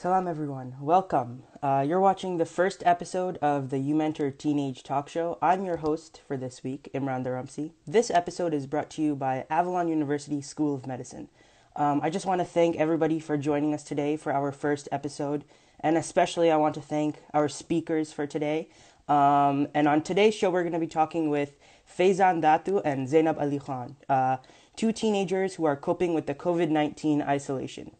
Salam, everyone. Welcome. Uh, you're watching the first episode of the You Mentor Teenage Talk Show. I'm your host for this week, Imran Dharamsi. This episode is brought to you by Avalon University School of Medicine. Um, I just want to thank everybody for joining us today for our first episode, and especially I want to thank our speakers for today. Um, and on today's show, we're going to be talking with Faizaan Datoo and Zainab Alikhan, uh, two teenagers who are coping with the COVID 19 isolation.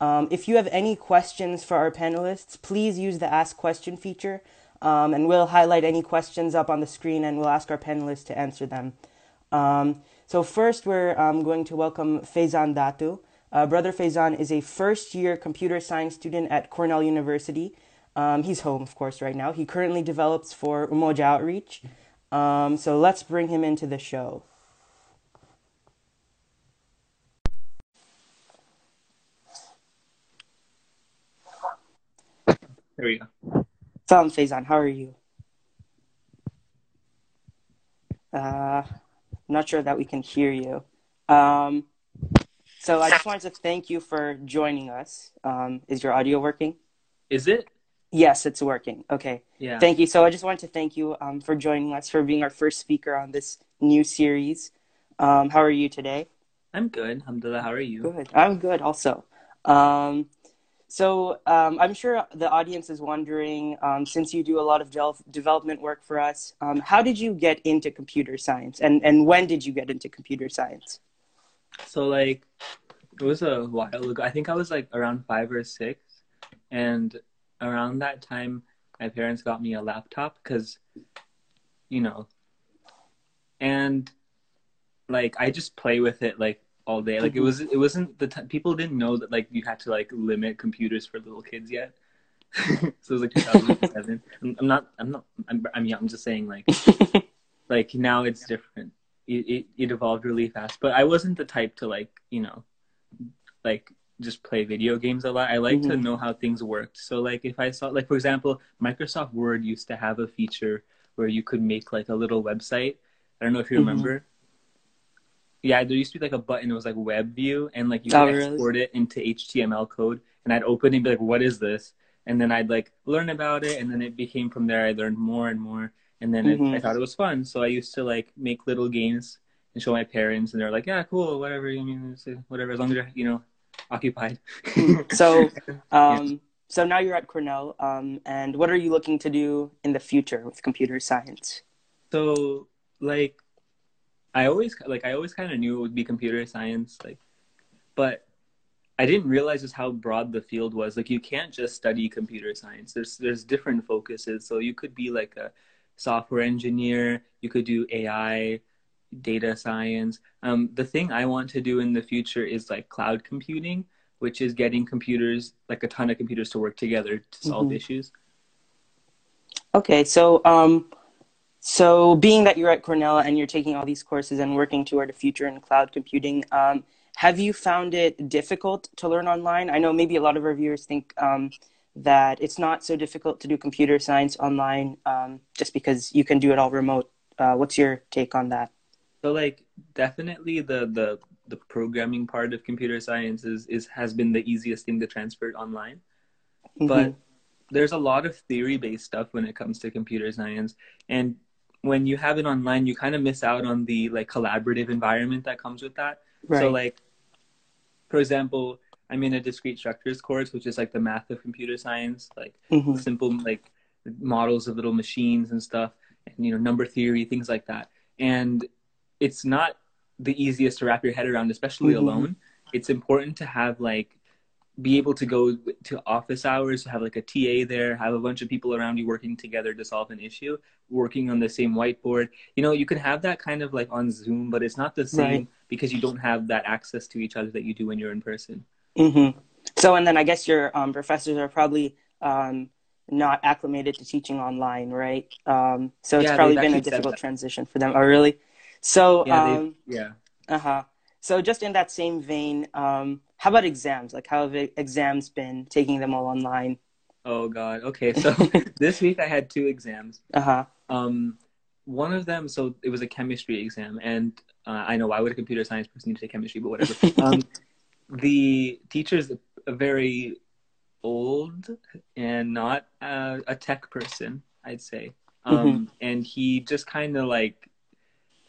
Um, if you have any questions for our panelists, please use the Ask Question feature, um, and we'll highlight any questions up on the screen and we'll ask our panelists to answer them. Um, so, first, we're um, going to welcome Faizaan Datoo. Uh, Brother Faizaan is a first year computer science student at Cornell University. Um, he's home, of course, right now. He currently develops for Umoja Outreach. Um, so, let's bring him into the show. There we go. Salam Faizaan, how are you? Uh, not sure that we can hear you. Um, so I just wanted to thank you for joining us. Um, is your audio working? Is it? Yes, it's working. Okay. Yeah. Thank you. So I just wanted to thank you um, for joining us, for being our first speaker on this new series. Um, how are you today? I'm good. Alhamdulillah. How are you? Good. I'm good also. Um, so um, I'm sure the audience is wondering, um, since you do a lot of de- development work for us, um, how did you get into computer science, and and when did you get into computer science? So like, it was a while ago. I think I was like around five or six, and around that time, my parents got me a laptop because, you know, and like I just play with it like all day. Like it was it wasn't the t- people didn't know that like you had to like limit computers for little kids yet. so it was like 2007. I'm, I'm not I'm not I'm, I'm young. I'm just saying like like now it's different. It, it it evolved really fast. But I wasn't the type to like you know like just play video games a lot. I like to Mhm. know how things worked. So like if I saw like for example, Microsoft Word used to have a feature where you could make like a little website. I don't know if you Mhm. remember. Yeah, there used to be like a button. It was like web view, and like you Oh, could really? export it into HTML code. And I'd open it and be like, "What is this?" And then I'd like learn about it, and then it became from there. I learned more and more, and then Mhm. it, I thought it was fun. So I used to like make little games and show my parents, and they're like, "Yeah, cool, whatever. I mean, uh, whatever, as long as you're you know occupied." So, um, so now you're at Cornell, um, and what are you looking to do in the future with computer science? so like i always like i always kind of knew it would be computer science like but i didn't realize just how broad the field was. Like you can't just study computer science. There's there's different focuses. So you could be like a software engineer. You could do ai data science. Um, the thing i want to do in the future is like cloud computing which is getting computers like a ton of computers to work together to solve Mhm. issues. Okay, so um, so being that you're at Cornell and you're taking all these courses and working toward a future in cloud computing, um, have you found it difficult to learn online? I know maybe a lot of our viewers think um, that it's not so difficult to do computer science online um, just because you can do it all remote. Uh, what's your take on that? So like definitely the the the programming part of computer science is, is has been the easiest thing to transfer online. But Mhm. there's a lot of theory based stuff when it comes to computer science. And when you have it online you kind of miss out on the like collaborative environment that comes with that. right. So like for example, I'm in a discrete structures course, which is like the math of computer science, like Mhm. simple like models of little machines and stuff and you know number theory things like that and it's not the easiest to wrap your head around especially Mhm. alone it's important to have like be able to go to office hours have like a ta there have a bunch of people around you working together to solve an issue working on the same whiteboard you know you can have that kind of like on zoom but it's not the same Right. because you don't have that access to each other that you do when you're in person hmm So, and then I guess your um, professors are probably um, not acclimated to teaching online, right? Um, so it's Yeah, probably been a difficult transition for them. Oh, really? So, yeah um, yeah uh huh. So, just in that same vein, um, how about exams? Like, how have exams been? Taking them all online? oh god okay so this week i had two exams Uh huh. Um, one of them, so it was a chemistry exam, and uh, I know why would a computer science person need to take chemistry, but whatever. um, the teacher's a very old and not a, a tech person, I'd say. Um, mm-hmm. And he just kind of like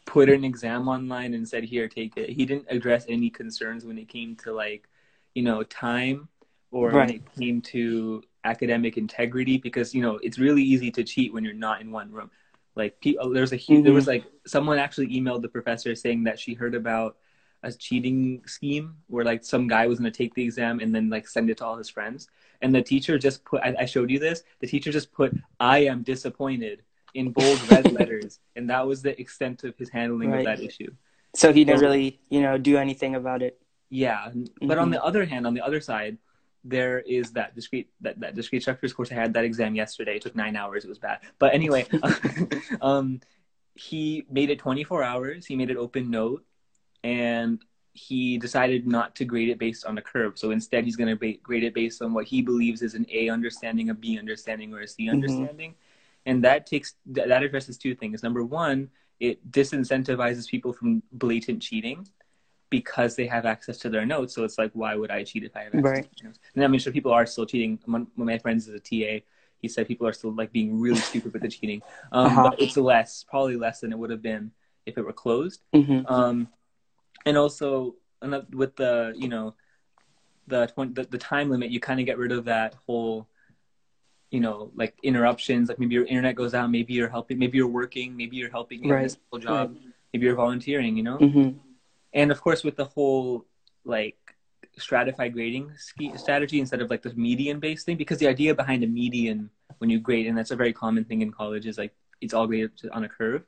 put an exam online and said, "Here, take it." He didn't address any concerns when it came to like, you know, time or right. when it came to academic integrity, because you know it's really easy to cheat when you're not in one room. Like, there's a mm-hmm. there was like someone actually emailed the professor saying that she heard about a cheating scheme where like some guy was going to take the exam and then like send it to all his friends and the teacher just put I, I, showed you this the teacher just put i am disappointed in bold red letters and that was the extent of his handling right. of that issue so he didn't really you know do anything about it yeah mm-hmm. but on the other hand on the other side there is that discrete that, that discrete structures course i had that exam yesterday it took nine hours it was bad but anyway um he made it 24 hours he made it open note and he decided not to grade it based on a curve. So instead, he's going to grade it based on what he believes is an A understanding, a B understanding, or a C mm-hmm. And that takes that addresses two things. Number one, it disincentivizes people from blatant cheating because they have access to their notes. So it's like, why would I cheat if I have access right. to notes? And I mean, sure, people are still cheating. One of my friends is a TA. He said people are still like being really stupid with the cheating. Um, uh-huh. But it's less, probably less than it would have been if it were closed. Mm-hmm. Um, and also with the you know the the, the time limit, you kind of get rid of that whole you know like interruptions. Like maybe your internet goes out, maybe you're helping, maybe you're working, maybe you're helping in right. a job, right. maybe you're volunteering. You know, mm-hmm. and of course with the whole like stratified grading strategy instead of like the median based thing because the idea behind a median when you grade and that's a very common thing in college is like it's all graded on a curve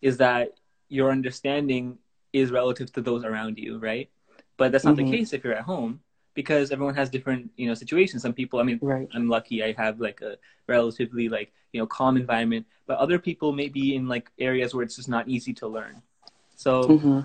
is that your understanding is relative to those around you, right? But that's not mm-hmm. the case if you're at home because everyone has different, you know, situations. Some people, I mean, right. I'm lucky I have like a relatively like, you know, calm environment, but other people may be in like areas where it's just not easy to learn. So mm-hmm.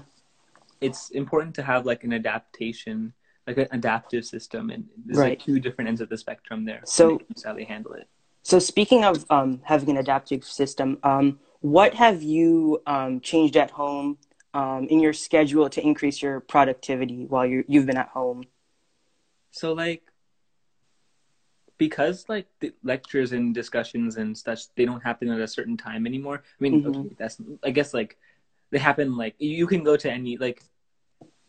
it's important to have like an adaptation, like an adaptive system. And there's right. like two different ends of the spectrum there. So how they handle it. So speaking of um, having an adaptive system, um, what have you um, changed at home um, in your schedule to increase your productivity while you you've been at home? So like because like the lectures and discussions and such they don't happen at a certain time anymore. I mean, mm-hmm. okay, that's I guess like they happen like you can go to any like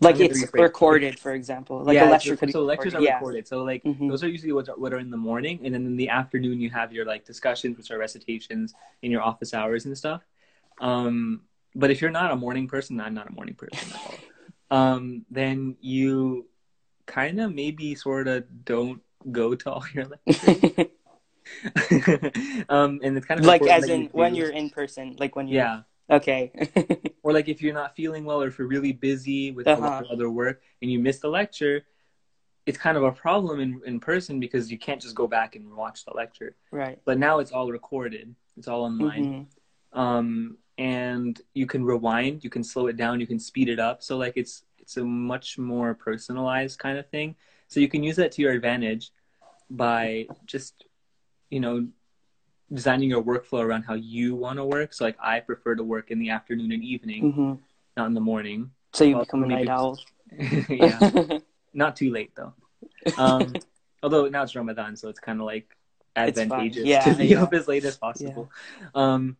like it's recorded, for example. Like yeah, a lecture so, so lectures are yeah. recorded. So like mm-hmm. those are usually what are, what are in the morning, and then in the afternoon you have your like discussions, which are recitations in your office hours and stuff. Um, but if you're not a morning person, I'm not a morning person at all. Um, then you kind of maybe sort of don't go to all your lectures. um, and it's kind of like as in when you're in person, like when you yeah. Okay. or like if you're not feeling well or if you're really busy with uh-huh. other work and you miss the lecture, it's kind of a problem in, in person because you can't just go back and watch the lecture. Right. But now it's all recorded. It's all online. Mm-hmm. Um, and you can rewind you can slow it down you can speed it up so like it's it's a much more personalized kind of thing. So you can use that to your advantage by just you know designing your workflow around how you want to work. So like i prefer to work in the afternoon and evening mm-hmm. not in the morning. So you well, become a night owl. Yeah. Not too late though. Um, although now it's ramadan so it's kind of like advantageous yeah, to be yeah. up as late as possible. Yeah. um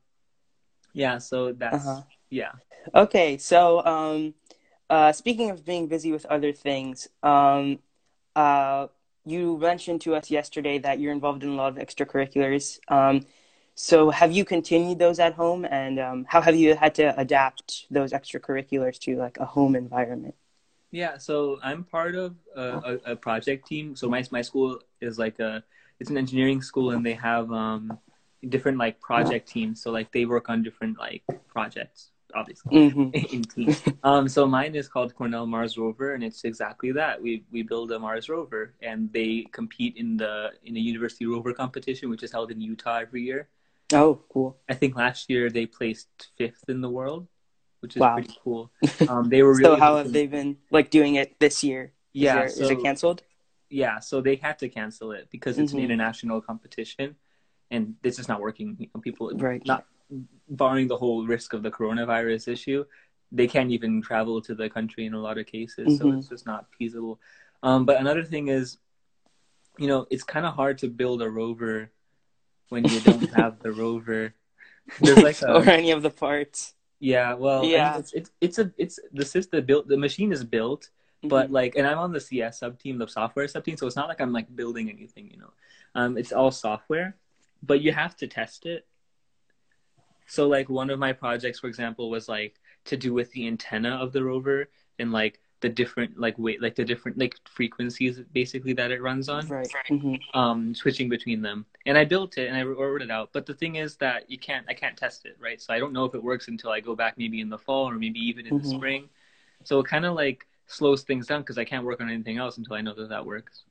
yeah so that's uh-huh. yeah. Okay so um uh speaking of being busy with other things um uh you mentioned to us yesterday that you're involved in a lot of extracurriculars. Um so have you continued those at home? And um, how have you had to adapt those extracurriculars to like a home environment? Yeah so i'm part of a, a, a project team. So my, my school is like a it's an engineering school and they have um different like project teams. So like they work on different like projects, obviously mm-hmm. in teams. Um, so mine is called Cornell Mars Rover, and it's exactly that. We we build a Mars rover, and they compete in the in the University Rover competition, which is held in Utah every year. Oh, cool! I think last year they placed fifth in the world, which is wow. pretty cool. Um, they were really so. How have they been like doing it this year? Yeah, is, there, so, is it canceled? Yeah, so they had to cancel it because it's mm-hmm. an international competition and this is not working. You know, people right. not barring the whole risk of the coronavirus issue, they can't even travel to the country in a lot of cases, mm-hmm. so it's just not feasible. Um, but another thing is, you know, it's kind of hard to build a rover when you don't have the rover. There's like a, or any of the parts. Yeah, well, yeah, it's, it's it's a it's the system built. The machine is built, mm-hmm. but like, and I'm on the CS sub team, the software sub team, so it's not like I'm like building anything, you know. Um, it's all software, but you have to test it. So like one of my projects, for example, was like to do with the antenna of the rover and like the different like weight like the different like frequencies basically that it runs on. Right. Mm-hmm. um switching between them. And i built it and i wrote it out. But the thing is that you can't i can't test it right? So i don't know if it works until i go back maybe in the fall or maybe even in mm-hmm. the spring. So it kind of like slows things down because i can't work on anything else until i know that that works.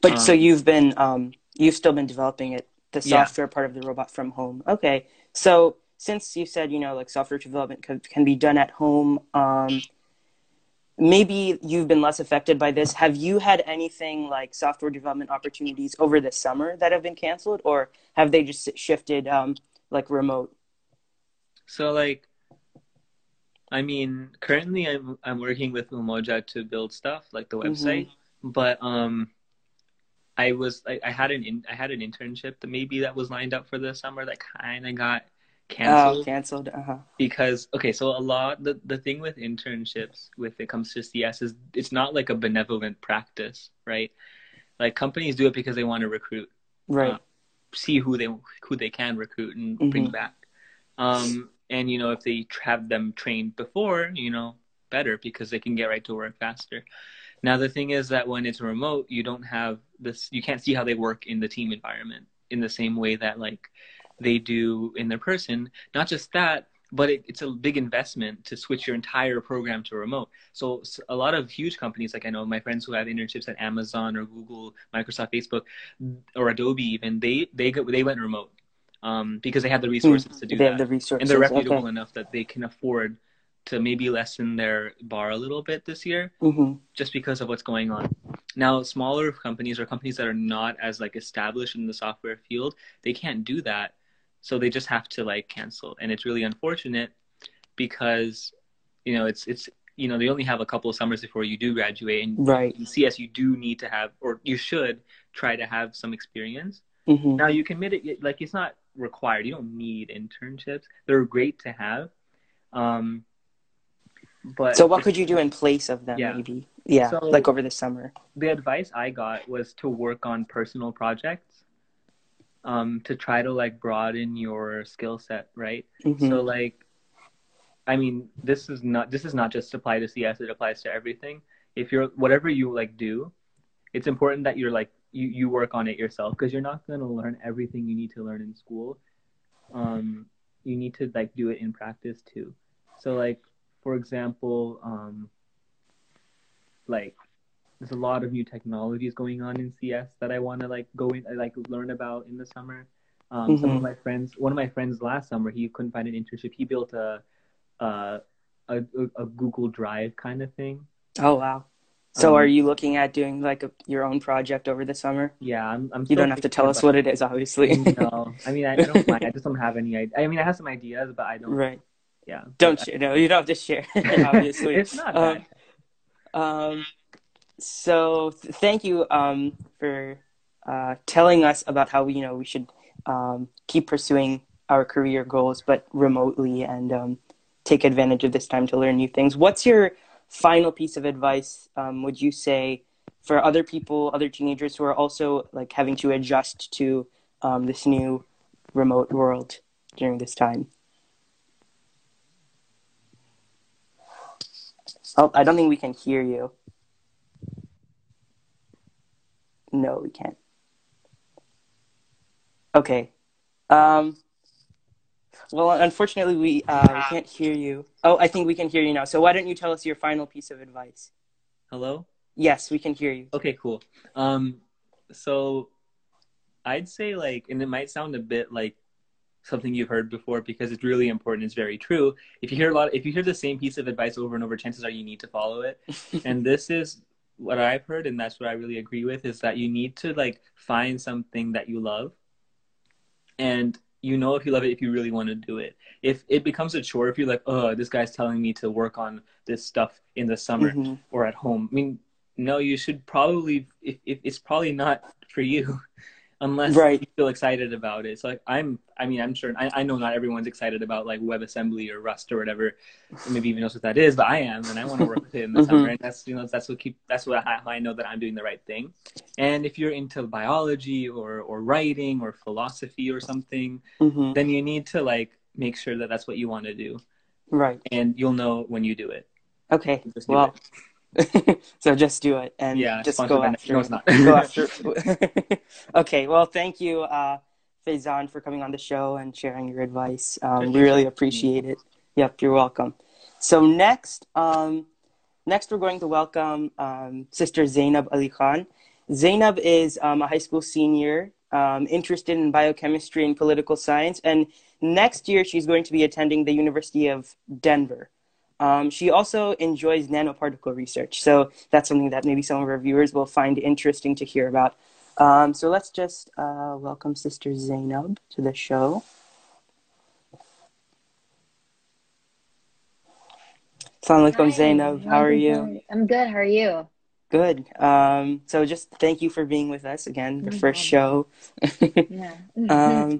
But um, so you've been um you've still been developing it the software yeah. part of the robot from home. Okay. So since you said you know like software development can, can be done at home um maybe you've been less affected by this. Have you had anything like software development opportunities over the summer that have been canceled, or have they just shifted um, like remote? So like, I mean, currently I'm I'm working with Umoja to build stuff like the mm-hmm. website, mm-hmm. but um, I was I, I had an in, I had an internship that maybe that was lined up for the summer that kind of got canceled. Oh, canceled. Uh-huh. Because okay, so a lot the the thing with internships, with it comes to CS, is it's not like a benevolent practice, right? Like companies do it because they want to recruit, right? Uh, see who they who they can recruit and mm-hmm. bring back. Um, and you know if they have them trained before, you know, better because they can get right to work faster. Now the thing is that when it's remote, you don't have this. You can't see how they work in the team environment in the same way that like they do in their person. Not just that, but it, it's a big investment to switch your entire program to remote. So, so, a lot of huge companies, like I know my friends who have internships at Amazon or Google, Microsoft, Facebook, or Adobe, even they they go, they went remote um, because they had the resources to do they that. Have the resources. and they're reputable okay. enough that they can afford to maybe lessen their bar a little bit this year, mm-hmm. just because of what's going on. Now, smaller companies or companies that are not as like established in the software field, they can't do that so they just have to like cancel. And it's really unfortunate because you know it's it's you know they only have a couple of summers before you do graduate. And right. cs you do need to have or you should try to have some experience. Mm-hmm. now you can commit it like it's not required. You don't need internships. They're great to have. Um but so what could you do in place of them yeah. maybe? Yeah so like over the summer. the advice i got was to work on personal projects um, to try to like broaden your skill set, right? Mm-hmm. So like, I mean, this is not this is not just apply to CS; it applies to everything. If you're whatever you like do, it's important that you're like you you work on it yourself because you're not gonna learn everything you need to learn in school. Um, you need to like do it in practice too. So like, for example, um, like a lot of new technologies going on in CS that I want to like go in, like learn about in the summer. Um, mm-hmm. Some of mm-hmm. my friends, one of my friends last summer, he couldn't find an internship. He built a, a, a, a Google Drive kind of thing. Oh wow! So um, are you looking at doing like a, your own project over the summer? Yeah, I'm. I'm you don't have to tell us what it is, obviously. no, I mean I, I don't mind. I just don't have any. Idea. I mean I have some ideas, but I don't. Right. Yeah. Don't share. No, you don't have to share. obviously, it's not um, um so th- thank you um, for uh, telling us about how you know we should um, keep pursuing our career goals, but remotely, and um, take advantage of this time to learn new things. What's your final piece of advice? Um, would you say for other people, other teenagers who are also like having to adjust to um, this new remote world during this time? Oh, I don't think we can hear you. No, we can't. Okay. Um, well, unfortunately, we, uh, we can't hear you. Oh, I think we can hear you now. So why don't you tell us your final piece of advice? Hello? Yes, we can hear you. Okay, cool. Um, so I'd say like, and it might sound a bit like something you've heard before because it's really important. It's very true. If you hear a lot, if you hear the same piece of advice over and over, chances are you need to follow it. and this is what I've heard, and that's what I really agree with, is that you need to like find something that you love, and you know if you love it if you really want to do it. If it becomes a chore, if you're like, oh, this guy's telling me to work on this stuff in the summer mm-hmm. or at home. I mean, no, you should probably. If, if it's probably not for you, unless Right. you feel excited about it. So like I'm. I mean, I'm sure. I, I know not everyone's excited about like WebAssembly or Rust or whatever. Maybe even knows what that is, but I am, and I want to work with it in the Mhm. summer. And that's you know that's what keep. That's what I, I know that I'm doing the right thing. And if you're into biology or or writing or philosophy or something, hmm then you need to like make sure that that's what you want to do, Right. and you'll know when you do it. Okay. Well, it. so just do it and Yeah, just go after. no, it's not. go after. okay. Well, thank you, uh, Faizaan, for coming on the show and sharing your advice. Um, we really appreciate it. Yep, you're welcome. So next, um, next we're going to welcome um, Sister Zainab Alikhan. Zainab is um, a high school senior, um, interested in biochemistry and political science, and next year she's going to be attending the University of Denver. Um, she also enjoys nanoparticle research, so that's something that maybe some of our viewers will find interesting to hear about. Um, so let's just uh, welcome Sister Zainab to the show. Assalamu alaikum, Zainab. How are you? I'm good. How are you? Good. Um, so just thank you for being with us again, the first show. Yeah.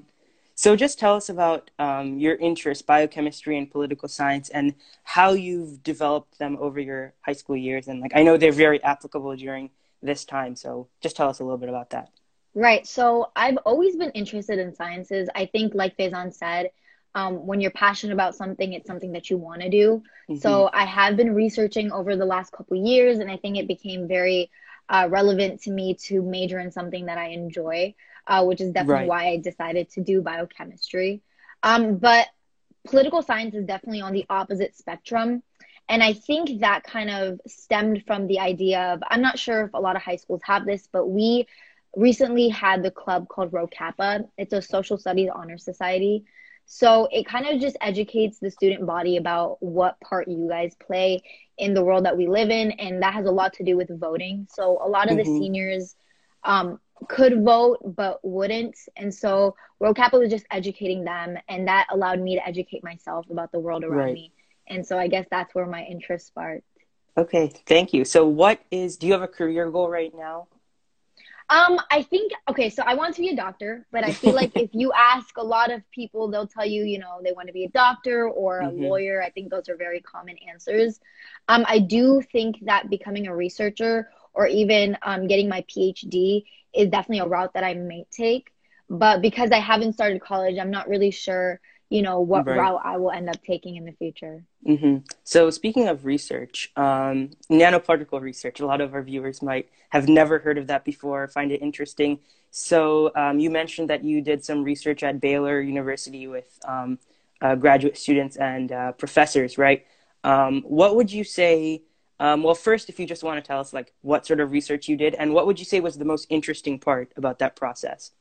so just tell us about um, your interests, biochemistry and political science, and how you've developed them over your high school years. And like, I know they're very applicable during this time. So just tell us a little bit about that. Right. So I've always been interested in sciences. I think, like Faizaan said, um, when you're passionate about something, it's something that you want to do. So I have been researching over the last couple years, and I think it became very uh, relevant to me to major in something that I enjoy, uh, which is definitely Right. why I decided to do biochemistry. Um, but political science is definitely on the opposite spectrum. And I think that kind of stemmed from the idea of I'm not sure if a lot of high schools have this, but we recently had the club called Rho Kappa. It's a social studies honor society. So it kind of just educates the student body about what part you guys play in the world that we live in. And that has a lot to do with voting. So a lot of the Mhm. seniors um, could vote but wouldn't. And so Rho Kappa was just educating them. And that allowed me to educate myself about the world around Right. me. And so I guess that's where my interest sparked. Okay, thank you. So what is, do you have a career goal right now? Um, I think okay, so I want to be a doctor, but I feel like if you ask a lot of people, they'll tell you, you know, they want to be a doctor or a Mhm. lawyer. I think those are very common answers. Um, I do think that becoming a researcher or even um, getting my PhD is definitely a route that I may take. But because I haven't started college, I'm not really sure, you know, what Right. route I will end up taking in the future. hmm So speaking of research, um, nanoparticle research, a lot of our viewers might have never heard of that before, find it interesting. So um, you mentioned that you did some research at Baylor University with um, uh, graduate students and uh, professors, right? Um, what would you say? Um, well, first, if you just want to tell us like what sort of research you did, and what would you say was the most interesting part about that process?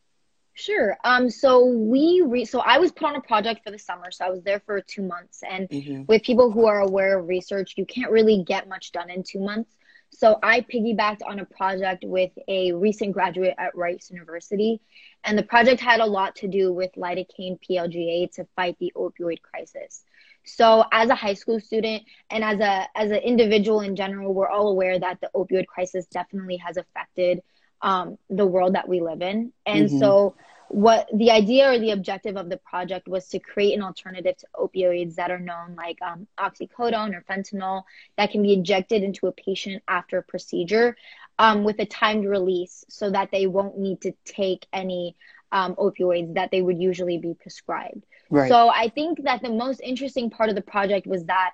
Sure. Um, so we re- so I was put on a project for the summer, so I was there for two months, and hmm with people who are aware of research, you can't really get much done in two months. So I piggybacked on a project with a recent graduate at Rice University, and the project had a lot to do with lidocaine PLGA to fight the opioid crisis. So as a high school student and as a as an individual in general, we're all aware that the opioid crisis definitely has affected um, the world that we live in, and Mhm. so what the idea or the objective of the project was to create an alternative to opioids that are known like um, oxycodone or fentanyl that can be injected into a patient after a procedure um, with a timed release so that they won't need to take any um, opioids that they would usually be prescribed. Right. So I think that the most interesting part of the project was that,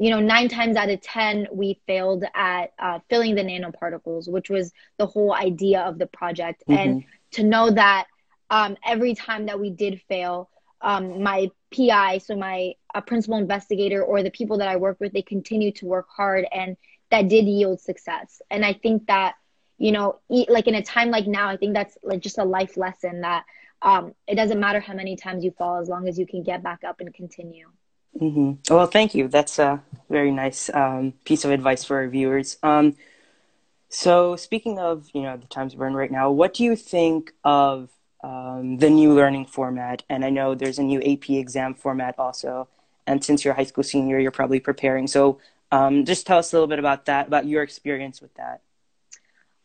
you know, nine times out of 10, we failed at uh, filling the nanoparticles, which was the whole idea of the project. And to know that um, every time that we did fail, um, my PI, so my uh, principal investigator, or the people that I work with, they continue to work hard, and that did yield success. And I think that, you know, e- like in a time like now, I think that's like just a life lesson that um, it doesn't matter how many times you fall, as long as you can get back up and continue. Hmm Well, thank you. That's a very nice um, piece of advice for our viewers. Um, so, speaking of you know the times we're in right now, what do you think of um, the new learning format? And I know there's a new AP exam format also. And since you're a high school senior, you're probably preparing. So, um, just tell us a little bit about that, about your experience with that.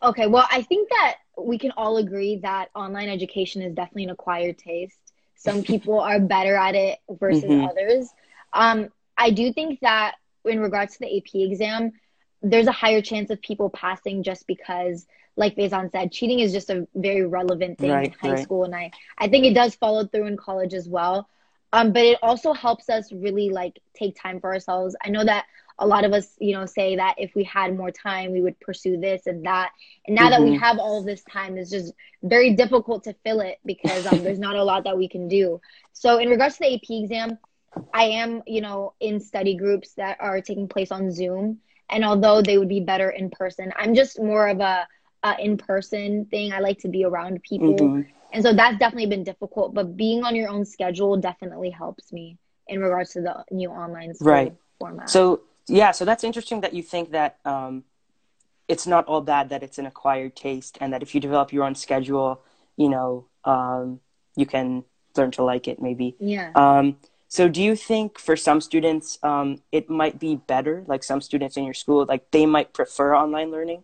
Okay, well, I think that we can all agree that online education is definitely an acquired taste. Some people are better at it versus Mhm. others. Um, I do think that in regards to the AP exam, there's a higher chance of people passing just because, like Faizaan said, cheating is just a very relevant thing Right, in high right. school, and I I think it does follow through in college as well. Um, but it also helps us really like take time for ourselves. I know that a lot of us, you know, say that if we had more time, we would pursue this and that. And now that we Mhm. have all this time, it's just very difficult to fill it because um, there's not a lot that we can do. So, in regards to the AP exam, I am, you know, in study groups that are taking place on Zoom. And although they would be better in person, I'm just more of a, a in person thing. I like to be around people. Mhm. And so that's definitely been difficult. But being on your own schedule definitely helps me in regards to the new online school Right. format. So yeah, so that's interesting that you think that um, it's not all bad that it's an acquired taste, and that if you develop your own schedule, you know, um, you can learn to like it maybe. yeah. Um, so do you think for some students um, it might be better, like some students in your school, like they might prefer online learning?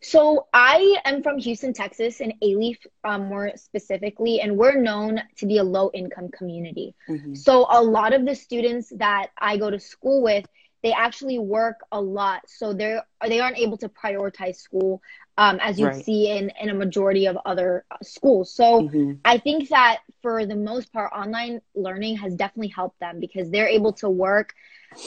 So I am from Houston, Texas, and Alief um, more specifically, and we're known to be a low income community. Mhm. So a lot of the students that I go to school with, they actually work a lot, so they're they aren't able to prioritize school um, as you Right. see in in a majority of other uh, schools. So Mhm. I think that for the most part, online learning has definitely helped them because they're able to work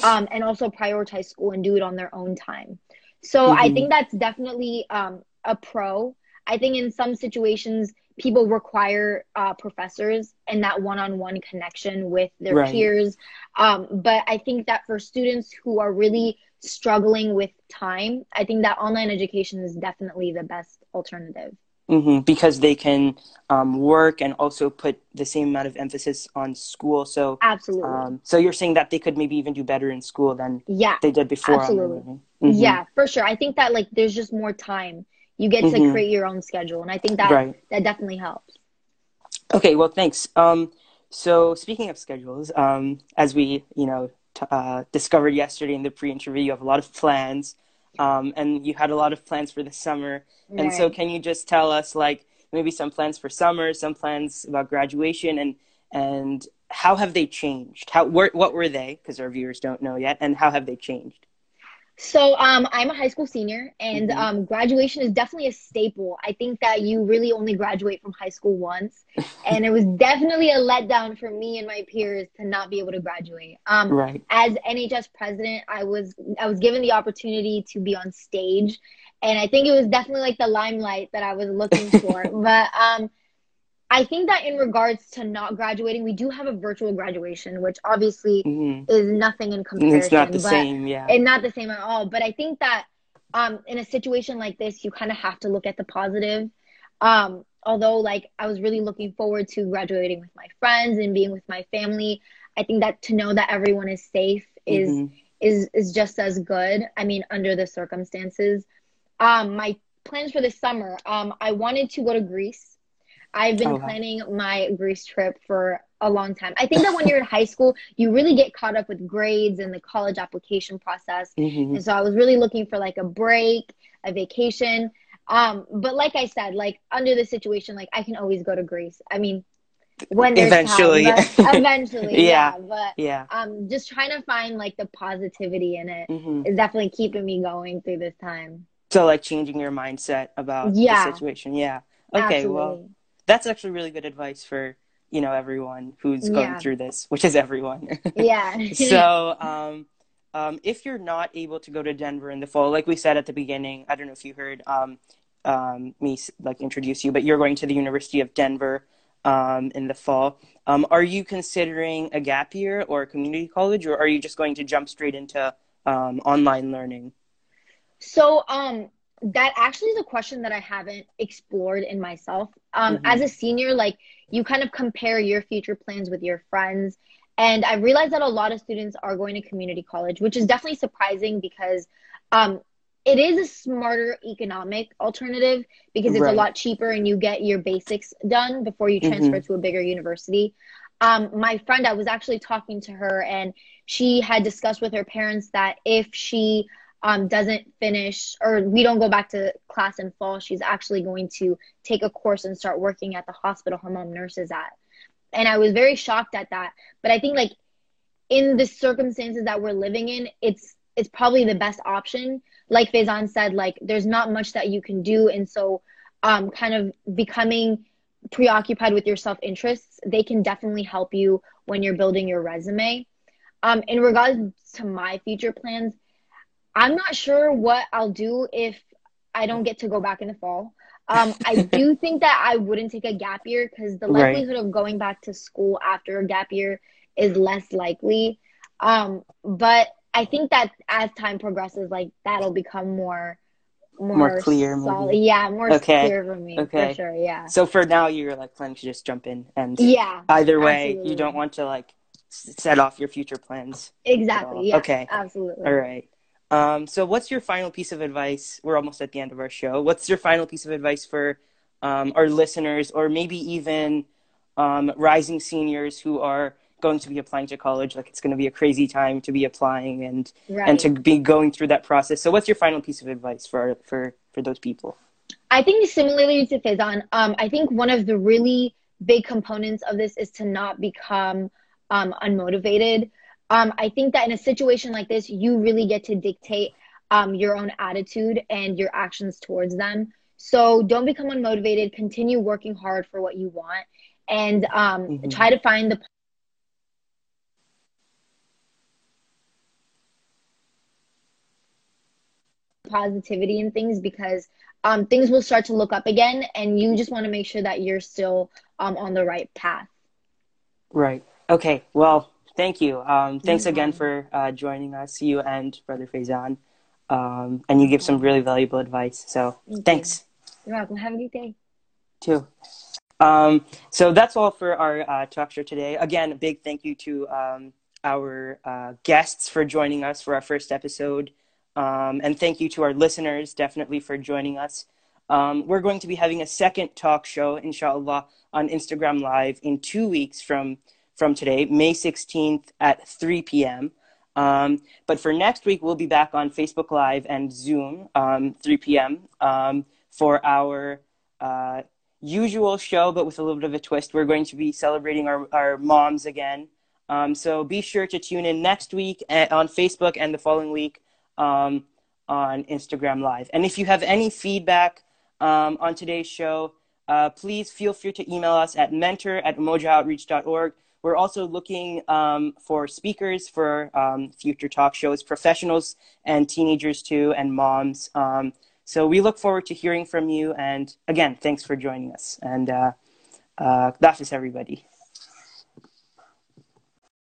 um, and also prioritize school and do it on their own time. So I Mhm. think that's definitely um, a pro. I think in some situations, people require uh, professors and that one on one connection with their Right. peers. Um, but I think that for students who are really struggling with time, I think that online education is definitely the best alternative. hmm Because they can um, work and also put the same amount of emphasis on school. So, Absolutely. um, so you're saying that they could maybe even do better in school than yeah. they did before Absolutely. Mhm. Yeah, for sure. I think that like there's just more time. You get to Mhm. create your own schedule, and I think that Right. that definitely helps. Okay. Well, thanks. Um, so speaking of schedules, um, as we you know uh, discovered yesterday in the pre-interview, you have a lot of plans, um, and you had a lot of plans for the summer. And so, can you just tell us like maybe some plans for summer, some plans about graduation, and and how have they changed? How were, what were they? Because our viewers don't know yet, and how have they changed? So um, I'm a high school senior, and Mhm. um, graduation is definitely a staple. I think that you really only graduate from high school once, and it was definitely a letdown for me and my peers to not be able to graduate. Um, Right. as NHS president, I was I was given the opportunity to be on stage, and I think it was definitely like the limelight that I was looking for. but um, I think that in regards to not graduating, we do have a virtual graduation, which obviously hmm is nothing in comparison. It's not the but same. Yeah. and not the same at all. But I think that um, in a situation like this, you kind of have to look at the positive. Um, although, like, I was really looking forward to graduating with my friends and being with my family. I think that to know that everyone is safe is Mhm. is is just as good. I mean, under the circumstances. Um, my plans for the summer. Um, I wanted to go to Greece. I've been Oh, planning my Greece trip for a long time. I think that when you're in high school, you really get caught up with grades and the college application process. Mhm. And so I was really looking for like a break, a vacation. Um, but like I said, like under the situation, like I can always go to Greece. I mean, when there's Eventually. time, eventually, Yeah. yeah. But Yeah. um, just trying to find like the positivity in it hmm is definitely keeping me going through this time. So, like changing your mindset about Yeah. the situation. Yeah. Okay. Absolutely. Well, that's actually really good advice for you know everyone who's going Yeah. through this, which is everyone. yeah. so, um, um, if you're not able to go to Denver in the fall, like we said at the beginning, I don't know if you heard um, um, me like introduce you, but you're going to the University of Denver um, in the fall. Um, are you considering a gap year or a community college, or are you just going to jump straight into um, online learning? So, um, that actually is a question that I haven't explored in myself. Um, Mhm. as a senior, like you kind of compare your future plans with your friends. And I realized that a lot of students are going to community college, which is definitely surprising because um, it is a smarter economic alternative because it's Right. a lot cheaper and you get your basics done before you transfer to a bigger university. Um, my friend, I was actually talking to her and she had discussed with her parents that if she um, doesn't finish or we don't go back to class in fall, she's actually going to take a course and start working at the hospital her mom nurses at. And I was very shocked at that. But I think like in the circumstances that we're living in, it's it's probably the best option. Like Faizaan said, like there's not much that you can do. And so um kind of becoming preoccupied with your self interests, they can definitely help you when you're building your resume. Um, in regards to my future plans, I'm not sure what I'll do if I don't get to go back in the fall. Um, I do think that I wouldn't take a gap year because the likelihood right. of going back to school after a gap year is less likely. Um, but I think that as time progresses, like that'll become more more, more clear, solid. Yeah, more okay. clear for me. Okay. For sure. Yeah. So for now, you're like planning to just jump in, and yeah. Either way, absolutely. you don't want to like set off your future plans. Exactly. Yeah. Okay. Absolutely. All right. Um, so, what's your final piece of advice? We're almost at the end of our show. What's your final piece of advice for um, our listeners, or maybe even um, rising seniors who are going to be applying to college? Like, it's going to be a crazy time to be applying and right. and to be going through that process. So, what's your final piece of advice for for for those people? I think similarly to Faizaan, um, I think one of the really big components of this is to not become um, unmotivated. Um, I think that in a situation like this, you really get to dictate um, your own attitude and your actions towards them. So don't become unmotivated. Continue working hard for what you want, and um, mm-hmm. try to find the positivity in things because um, things will start to look up again, and you just want to make sure that you're still um, on the right path. Right. Okay. Well, thank you. Um, thanks mm-hmm. again for uh, joining us, you and Brother Faizaan. Um, and you give some really valuable advice. So thank thanks. You. are welcome. Have a good day. Too. Um, so that's all for our uh, talk show today. Again, a big thank you to um, our uh, guests for joining us for our first episode. Um, and thank you to our listeners, definitely, for joining us. Um, we're going to be having a second talk show, inshallah, on Instagram Live in two weeks from from today, May 16th at 3 p.m. Um, but for next week, we'll be back on Facebook Live and Zoom, um, 3 p.m. Um, for our uh, usual show, but with a little bit of a twist. We're going to be celebrating our, our moms again. Um, so be sure to tune in next week at, on Facebook and the following week um, on Instagram Live. And if you have any feedback um, on today's show, uh, please feel free to email us at mentor at umojaoutreach.org. We're also looking um, for speakers for um, future talk shows, professionals and teenagers too, and moms. Um, so we look forward to hearing from you. And again, thanks for joining us. And uh, uh, that is everybody.